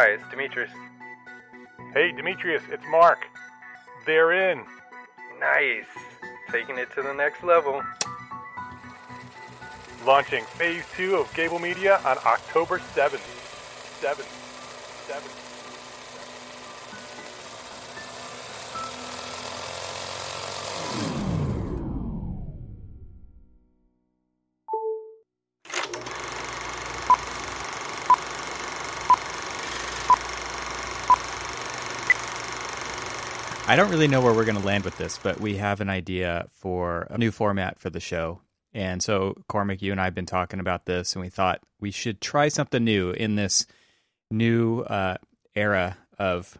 Hi, it's Demetrius. Hey, Demetrius, it's Mark. They're in. Nice. Taking it to the next level. Launching phase two of Gable Media on October 7th. 7th. 7th. I don't really know where we're going to land with this, but we have an idea for a new format for the show. And so, Cormac, you and I have been talking about this, and we thought we should try something new in this new uh, era of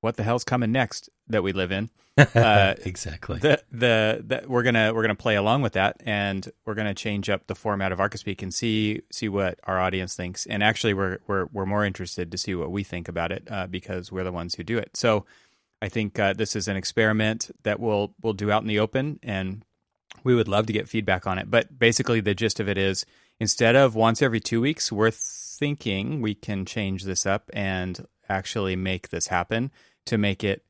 what the hell's coming next that we live in. Uh, exactly. the the the we're gonna we're gonna play along with that, and we're gonna change up the format of Archispeak and see see what our audience thinks. And actually, we're we're we're more interested to see what we think about it uh, because we're the ones who do it. So. I think uh, this is an experiment that we'll we'll do out in the open, and we would love to get feedback on it. But basically, the gist of it is instead of once every two weeks, we're thinking we can change this up and actually make this happen to make it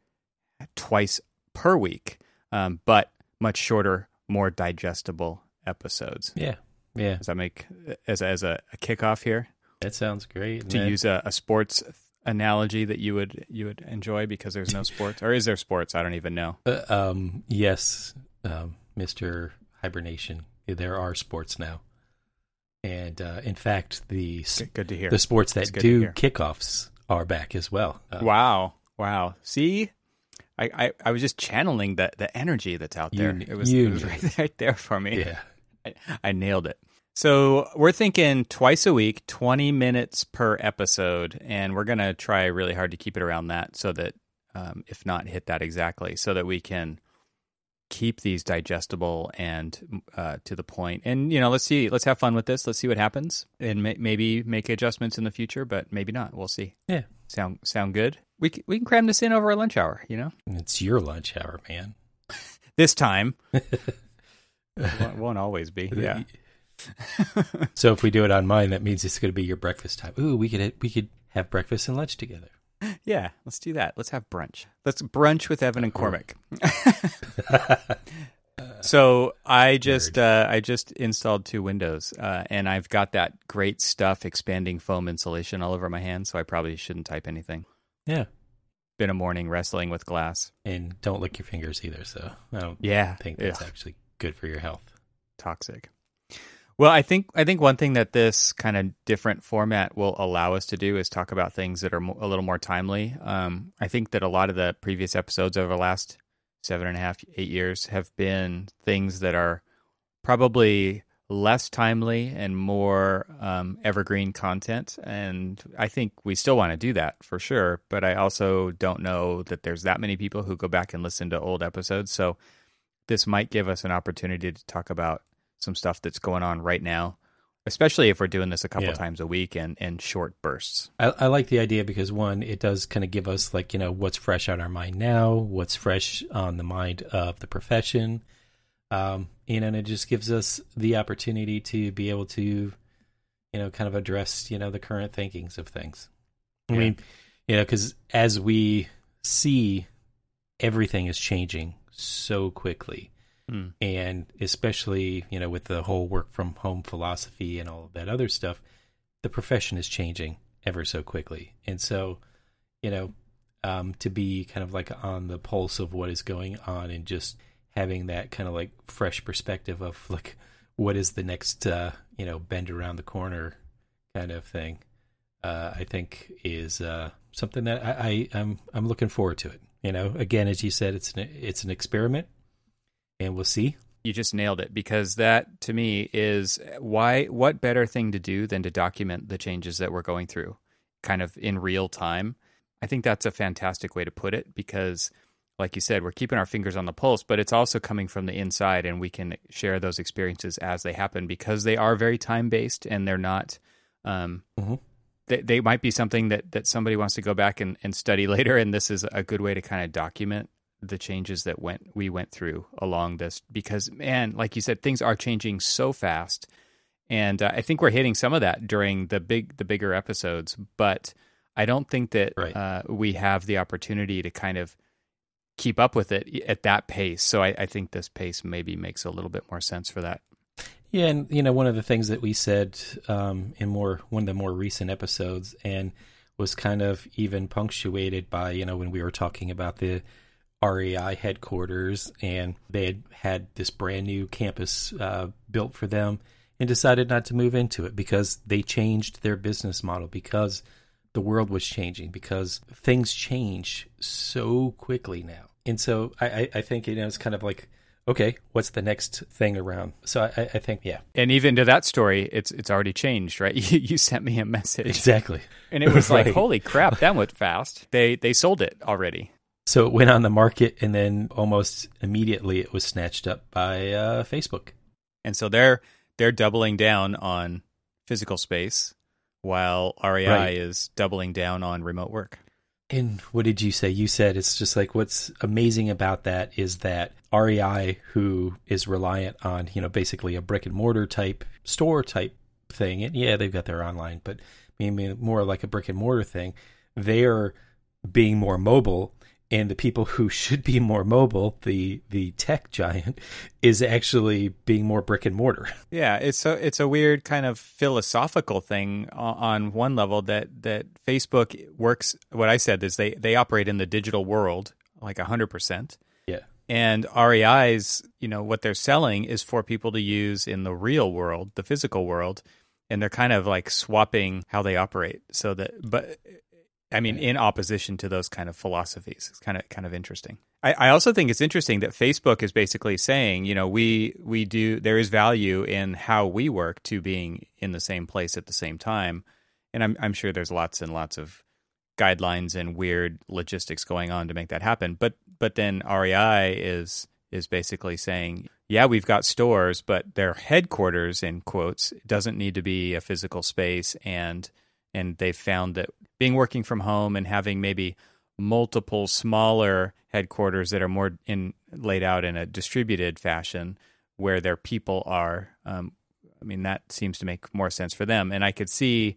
twice per week, um, but much shorter, more digestible episodes. Yeah. Yeah. Does that make as a, as a, a kickoff here That sounds great. to And use a, a sports analogy that you would you would enjoy because there's no sports or is there sports? I don't even know. Uh, um, yes, um, Mr. Hibernation. There are sports now, and uh, in fact, the Good, good to hear. the sports that do kickoffs are back as well. Uh, Wow. Wow. See? I, I, I was just channeling the, the energy that's out there. kn- it was, you it was right, right there for me. Yeah. I, I nailed it. So we're thinking twice a week, 20 minutes per episode. And we're going to try really hard to keep it around that so that, um, if not hit that exactly, so that we can keep these digestible and uh, to the point. And, you know, let's see, let's have fun with this. Let's see what happens and may, maybe make adjustments in the future, but maybe not. We'll see. Yeah. Sound sound good? We c- we can cram this in over a lunch hour, you know. It's your lunch hour, man. This time won't, won't always be. Yeah. So if we do it on mine, that means it's going to be your breakfast time. Ooh, we could we could have breakfast and lunch together. Yeah, let's do that. Let's have brunch. Let's brunch with Evan and Cormac. so I just uh, I just installed two windows, uh, and I've got that great stuff expanding foam insulation all over my hands. So I probably shouldn't type anything. Yeah, Been a morning wrestling with glass. and don't lick your fingers either. So I don't Yeah, think that's Ugh. actually good for your health. toxic. Well, I think I think one thing that this kind of different format will allow us to do is talk about things that are mo- a little more timely. Um, I think that a lot of the previous episodes over the last seven and a half, eight years have been things that are probably less timely and more um, evergreen content. And I think we still want to do that for sure. But I also don't know that there's that many people who go back and listen to old episodes. So this might give us an opportunity to talk about some stuff that's going on right now, especially if we're doing this a couple Yeah. times a week and in short bursts. I, I like the idea because one, it does kind of give us like you know what's fresh on our mind now, what's fresh on the mind of the profession, um, you know, and it just gives us the opportunity to be able to, you know, kind of address you know the current thinkings of things. I Yeah. mean, you know, because as we see, everything is changing so quickly Hmm. and especially you know with the whole work from home philosophy and all of that other stuff the profession is changing ever so quickly. And so you know um, to be kind of like on the pulse of what is going on and just having that kind of like fresh perspective of like what is the next uh, you know bend around the corner kind of thing uh, i think is uh, something that I, I i'm i'm looking forward to it. You know again as you said it's an it's an experiment and we'll see You just nailed it because that to me is why what better thing to do than to document the changes that we're going through kind of in real time. I think that's a fantastic way to put it because like you said we're keeping our fingers on the pulse but it's also coming from the inside and we can share those experiences as they happen because they are very time based and they're not um Mhm. they, they might be something that that somebody wants to go back and, and study later and this is a good way to kind of document the changes that went we went through along this because man like you said things are changing so fast and uh, i think we're hitting some of that during the big the bigger episodes but I don't think that Right. uh, we have the opportunity to kind of keep up with it at that pace. So I, I think this pace maybe makes a little bit more sense for that. Yeah, and you know, one of the things that we said um, in more one of the more recent episodes, and was kind of even punctuated by you know when we were talking about the REI headquarters, and they had had this brand new campus uh, built for them, and decided not to move into it because they changed their business model because the world was changing because things change so quickly now, and so I, I, I think you know it's kind of like okay, what's the next thing around? So I, I think, yeah, And even to that story, it's it's already changed, right? You, you sent me a message, exactly. and it was like, "Holy crap, that went fast!" They they sold it already. So it went on the market, and then almost immediately it was snatched up by uh, Facebook. and so they're they're doubling down on physical space, while REI Right. is doubling down on remote work. And what did you say? You said it's just like what's amazing about that is that REI, who is reliant on you know basically a brick and mortar type store type thing, and yeah, they've got their online, but maybe more like a brick and mortar thing. They're being more mobile, and the people who should be more mobile, the the tech giant, is actually being more brick and mortar. Yeah, it's a it's a weird kind of philosophical thing on one level that that Facebook works. What I said is they they operate in the digital world like hundred percent, Yeah. and REI's you know what they're selling is for people to use in the real world, the physical world, and they're kind of like swapping how they operate. So that, but I mean, in opposition to those kind of philosophies, it's kind of kind of interesting. I, I also think it's interesting that Facebook is basically saying, you know, we we do there is value in how we work to being in the same place at the same time, and I'm I'm sure there's lots and lots of guidelines and weird logistics going on to make that happen. But but then REI is is basically saying, yeah, we've got stores, but their headquarters in quotes doesn't need to be a physical space and and they've found that being working from home and having maybe multiple smaller headquarters that are more in laid out in a distributed fashion where their people are um, i mean that seems to make more sense for them. And i could see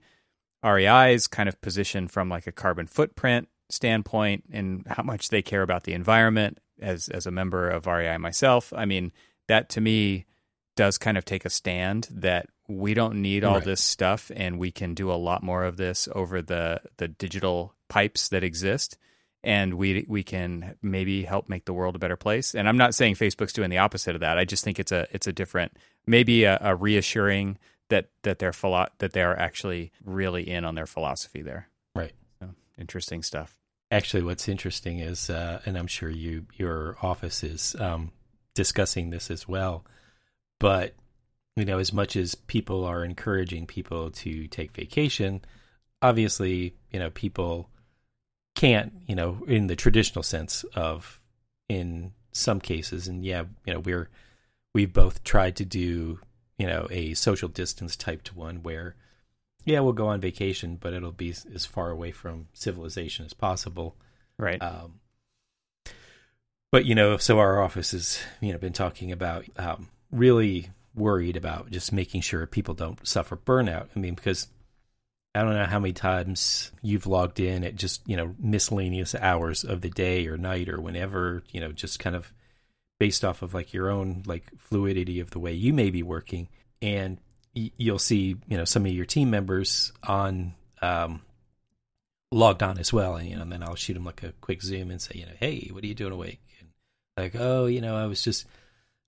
rei's kind of position from like a carbon footprint standpoint and how much they care about the environment as as a member of rei myself. I mean that to me does kind of take a stand that we don't need all Right. this stuff and we can do a lot more of this over the the digital pipes that exist. And we we can maybe help make the world a better place. And i'm not saying facebook's doing the opposite of that. I just think it's a it's a different maybe a, a reassuring that that they're philo- that they are actually really in on their philosophy there. Right. so, interesting stuff. Actually, what's interesting is, uh, and I'm sure you your office is um, discussing this as well, but you know, as much as people are encouraging people to take vacation, obviously, you know, people can't, you know, in the traditional sense of in some cases, and yeah, you know, we're we've both tried to do, you know, a social distance type to one where yeah, we'll go on vacation, but it'll be as far away from civilization as possible. right Um, but you know, so our office has you know been talking about um, really worried about just making sure people don't suffer burnout. I mean, because I don't know how many times you've logged in at just you know miscellaneous hours of the day or night or whenever you know just kind of based off of like your own like fluidity of the way you may be working. And you'll see you know some of your team members on um logged on as well. And you know and then I'll shoot them like a quick zoom and say you know hey what are you doing awake? And like oh you know I was just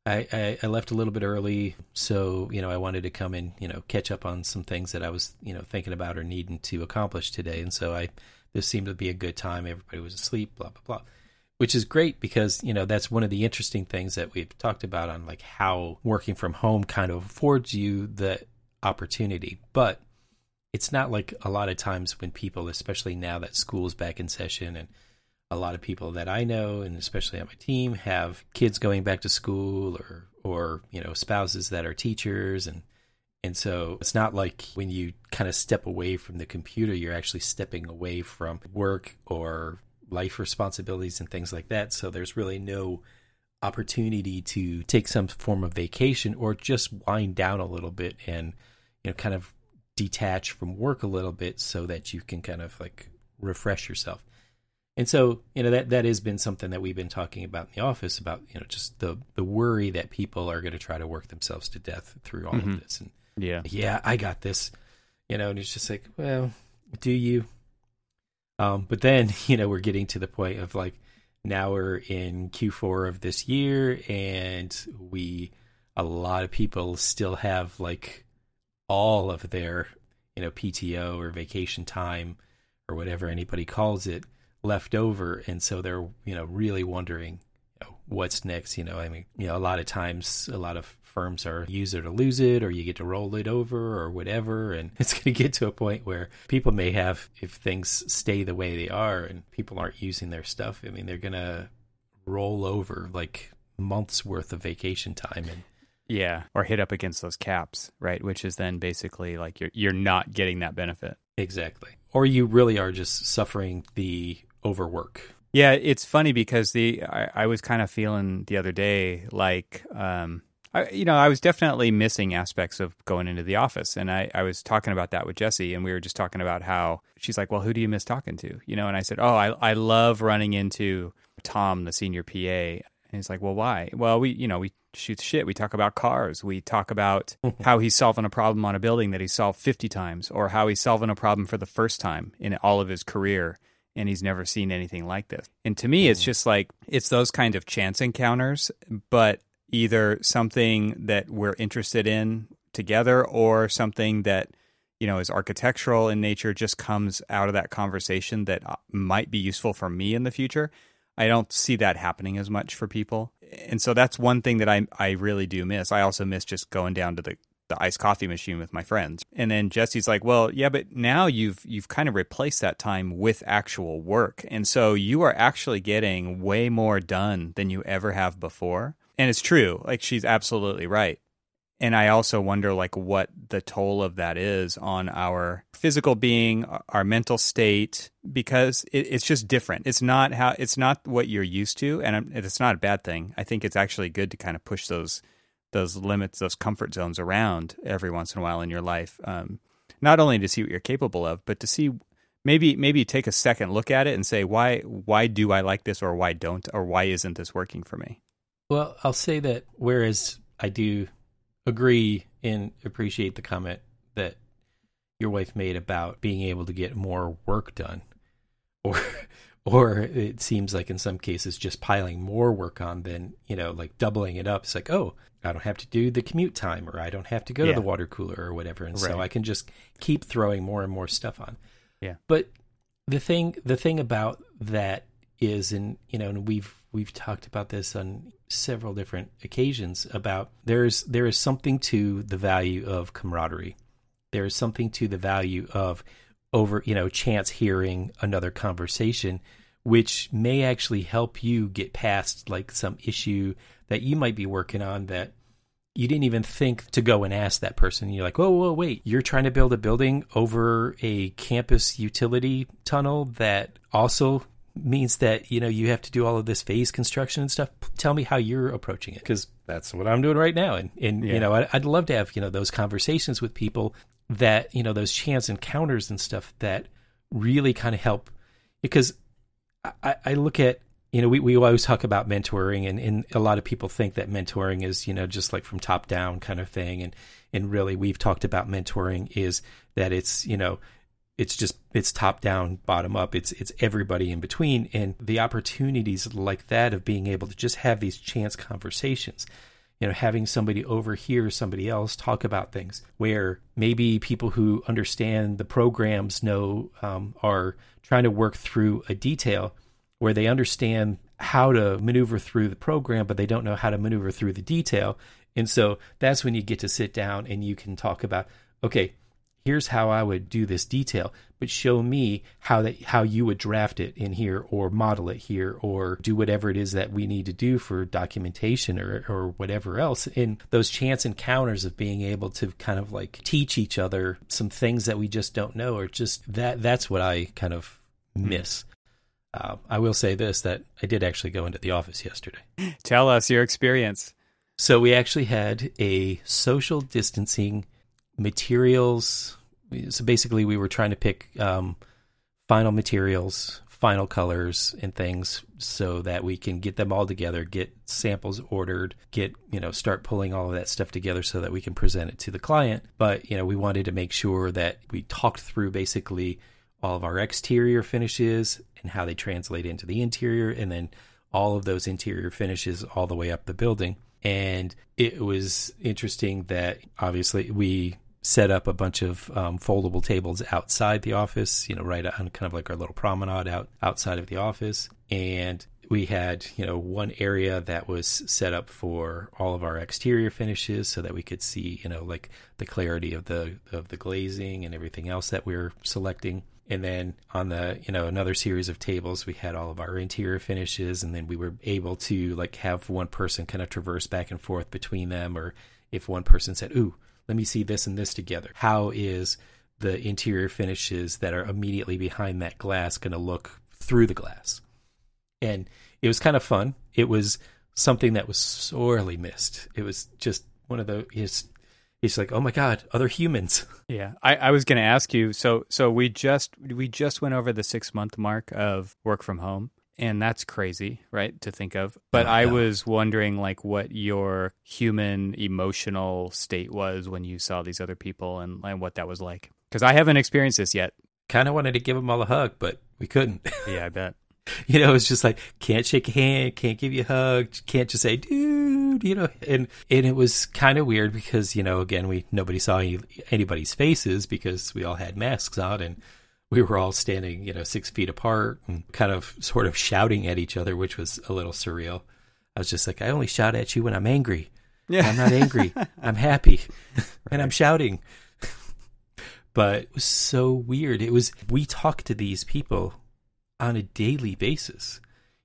I, I I left a little bit early so you know I wanted to come and you know catch up on some things that I was you know thinking about or needing to accomplish today. And so I this seemed to be a good time. Everybody was asleep blah blah blah which is great because you know that's one of the interesting things that we've talked about on like how working from home kind of affords you the opportunity. But it's not like a lot of times when people especially now that school's back in session and a lot of people that I know and especially on my team have kids going back to school or or you know spouses that are teachers and and so it's not like when you kind of step away from the computer you're actually stepping away from work or life responsibilities and things like that so there's really no opportunity to take some form of vacation or just wind down a little bit and you know kind of detach from work a little bit so that you can kind of like refresh yourself. And so, you know, that that has been something that we've been talking about in the office about, you know, just the the worry that people are going to try to work themselves to death through all Mhm. of this. And Yeah. yeah, I got this. You know, and it's just like, well, do you? Um, but then, you know, we're getting to the point of like now we're in Q4 of this year and we a lot of people still have like all of their, you know, PTO or vacation time or whatever anybody calls it left over and so they're, you know, really wondering you know, what's next, you know, I mean, you know, a lot of times a lot of firms are use it or lose it or you get to roll it over or whatever and it's going to get to a point where people may have if things stay the way they are and people aren't using their stuff i mean they're going to roll over like months worth of vacation time and Yeah. Or hit up against those caps, right? Which is then basically like you're you're not getting that benefit. exactly or you really are just suffering the overwork Yeah, it's funny because the I, I was kind of feeling the other day like um I, you know, I was definitely missing aspects of going into the office. And I, I was talking about that with Jesse, and we were just talking about how she's like, Well, who do you miss talking to? You know, and I said, Oh, I, I love running into Tom, the senior PA. And he's like, Well, why? Well, we, you know, we shoot shit. We talk about cars. We talk about how he's solving a problem on a building that he solved 50 times, or how he's solving a problem for the first time in all of his career and he's never seen anything like this. And to me, it's just like it's those kind of chance encounters, but either something that we're interested in together or something that you know is architectural in nature just comes out of that conversation that uh, might be useful for me in the future. I don't see that happening as much for people. And so that's one thing that I I really do miss. I also miss just going down to the the iced coffee machine with my friends. And then Jesse's like, "Well, yeah, but now you've you've kind of replaced that time with actual work. And so you are actually getting way more done than you ever have before." And it's true. Like she's absolutely right. And I also wonder like what the toll of that is on our physical being, our mental state because it, it's just different. It's not how it's not what you're used to and it's not a bad thing. I think it's actually good to kind of push those those limits, those comfort zones around every once in a while in your life. Um, not only to see what you're capable of, but to see maybe maybe take a second look at it and say why why do I like this or why don't or why isn't this working for me? Well, I'll say that whereas I do agree and appreciate the comment that your wife made about being able to get more work done, or or it seems like in some cases just piling more work on than you know like doubling it up. It's like oh, I don't have to do the commute time, or I don't have to go Yeah. to the water cooler or whatever, and so I can just keep throwing more and more stuff on. Yeah. But the thing the thing about that is and you know and we've we've talked about this on several different occasions about there's there is something to the value of camaraderie there is something to the value of over you know chance hearing another conversation which may actually help you get past like some issue that you might be working on that you didn't even think to go and ask that person. You're like, whoa, whoa, wait, you're trying to build a building over a campus utility tunnel that also means that, you know, you have to do all of this phase construction and stuff. Tell me how you're approaching it because that's what I'm doing right now. And, and Yeah. you know, I, I'd love to have, you know, those conversations with people that, you know, those chance encounters and stuff that really kind of help. Because I, I look at you know we, we always talk about mentoring and, and a lot of people think that mentoring is you know just like from top down kind of thing. And and really we've talked about mentoring is that it's you know it's just it's top down bottom up. It's it's everybody in between. And the opportunities like that of being able to just have these chance conversations you know having somebody overhear somebody else talk about things where maybe people who understand the programs know um, are trying to work through a detail where they understand how to maneuver through the program but they don't know how to maneuver through the detail. And so that's when you get to sit down and you can talk about okay here's how I would do this detail, but show me how that how you would draft it in here or model it here or do whatever it is that we need to do for documentation or or whatever else. In those chance encounters of being able to kind of like teach each other some things that we just don't know or just that that's what I kind of miss. Uh, I will say this that I did actually go into the office yesterday. Tell us your experience. So we actually had a social distancing materials. So basically, we were trying to pick um, final materials, final colors and things so that we can get them all together, get samples ordered, get, you know, start pulling all of that stuff together so that we can present it to the client. But, you know, we wanted to make sure that we talked through basically all of our exterior finishes and how they translate into the interior and then all of those interior finishes all the way up the building. And it was interesting that obviously we set up a bunch of um, foldable tables outside the office, you know, right on kind of like our little promenade out outside of the office. And we had, you know, one area that was set up for all of our exterior finishes so that we could see, you know, like the clarity of the of the glazing and everything else that we we're selecting. And then on the, you know, another series of tables, we had all of our interior finishes and then we were able to like have one person kind of traverse back and forth between them or if one person said, "Ooh, let me see this and this together. How is the interior finishes that are immediately behind that glass going to look through the glass? And it was kind of fun. It was something that was sorely missed. It was just one of the it's it's like, oh my god, other humans. Yeah, I, I was going to ask you. So so we just we just went over the six month mark of work from home, and that's crazy right to think of. But oh, i was wondering like what your human emotional state was when you saw these other people and, and what that was like. Because i haven't experienced this yet. Kind of wanted to give them all a hug but we couldn't. Yeah i bet. You know it's just like can't shake a hand can't give you a hug can't just say dude you know? And and it was kind of weird because you know again we nobody saw any, anybody's faces because we all had masks on and we were all standing, you know, six feet apart and kind of sort of shouting at each other, which was a little surreal. I was just like, I only shout at you when I'm angry. Yeah. I'm not angry. I'm happy. and I'm shouting. but it was so weird. It was, we talk to these people on a daily basis.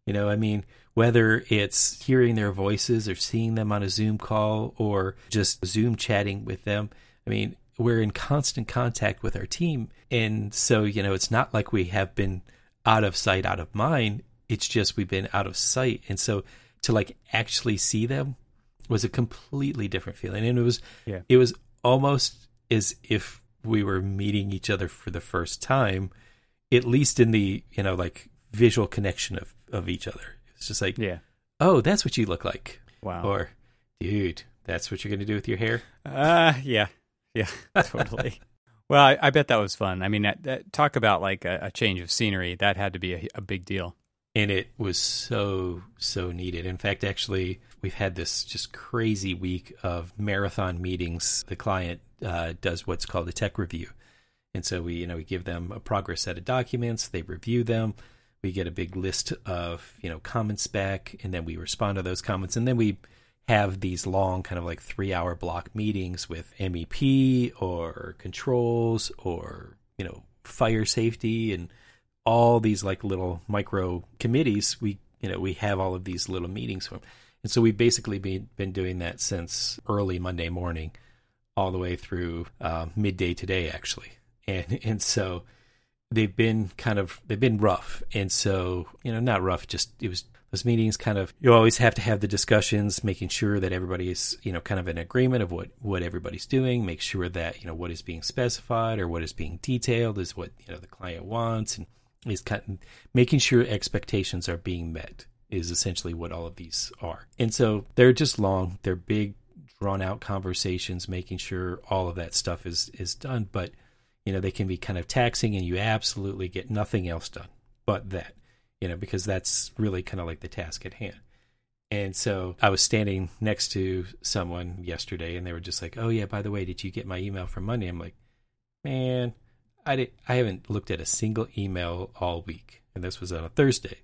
You know, I mean, whether it's hearing their voices or seeing them on a Zoom call or just Zoom chatting with them. I mean, we're in constant contact with our team. And so, you know, it's not like we have been out of sight, out of mind. It's just we've been out of sight. And so to like actually see them was a completely different feeling. And it was, yeah. it was almost as if we were meeting each other for the first time, at least in the, you know, like visual connection of, of each other. It's just like, yeah. Oh, that's what you look like. Wow. Or, dude, that's what you're going to do with your hair? Uh, yeah. Yeah, totally. well, I, I, bet that was fun. I mean, that, that, talk about like a, a, change of scenery. That had to be a, a big deal. And it was so, so needed. In fact, actually, we've had this just crazy week of marathon meetings. The client uh, does what's called a tech review. And so we, you know, we give them a progress set of documents, they review them, we get a big list of, you know, comments back, and then we respond to those comments, and then we have these long kind of like three hour block meetings with MEP or controls or, you know, fire safety and all these like little micro committees. We, you know, we have all of these little meetings for them. And so we've basically been, been doing that since early Monday morning all the way through uh, midday today, actually. And, and so they've been kind of, they've been rough. And so, you know, not rough, just it was those meetings kind of you always have to have the discussions making sure that everybody is you know kind of in agreement of what what everybody's doing make sure that you know what is being specified or what is being detailed is what you know the client wants and is kind of making sure expectations are being met is essentially what all of these are. And so they're just long they're big drawn out conversations making sure all of that stuff is is done. But you know they can be kind of taxing and you absolutely get nothing else done but that you know, because that's really kind of like the task at hand. And so I was standing next to someone yesterday and they were just like, "Oh yeah, by the way, did you get my email from Monday?" I'm like, "Man, I did I haven't looked at a single email all week." And this was on a Thursday.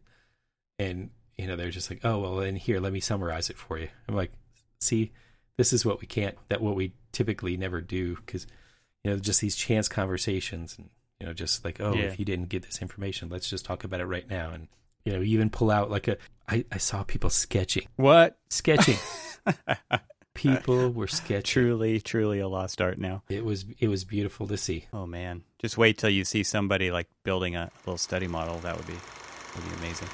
And you know, they're just like, "Oh, well, then here, let me summarize it for you." I'm like, "See, this is what we can't that what we typically never do cuz you know, just these chance conversations and you know, just like, oh, yeah. if you didn't get this information, let's just talk about it right now. And, you know, even pull out like a, I, I saw people sketching. What? Sketching. people were sketching. Truly, truly a lost art now. It was, it was beautiful to see. Oh man. Just wait till you see somebody like building a little study model. That would be, would be amazing.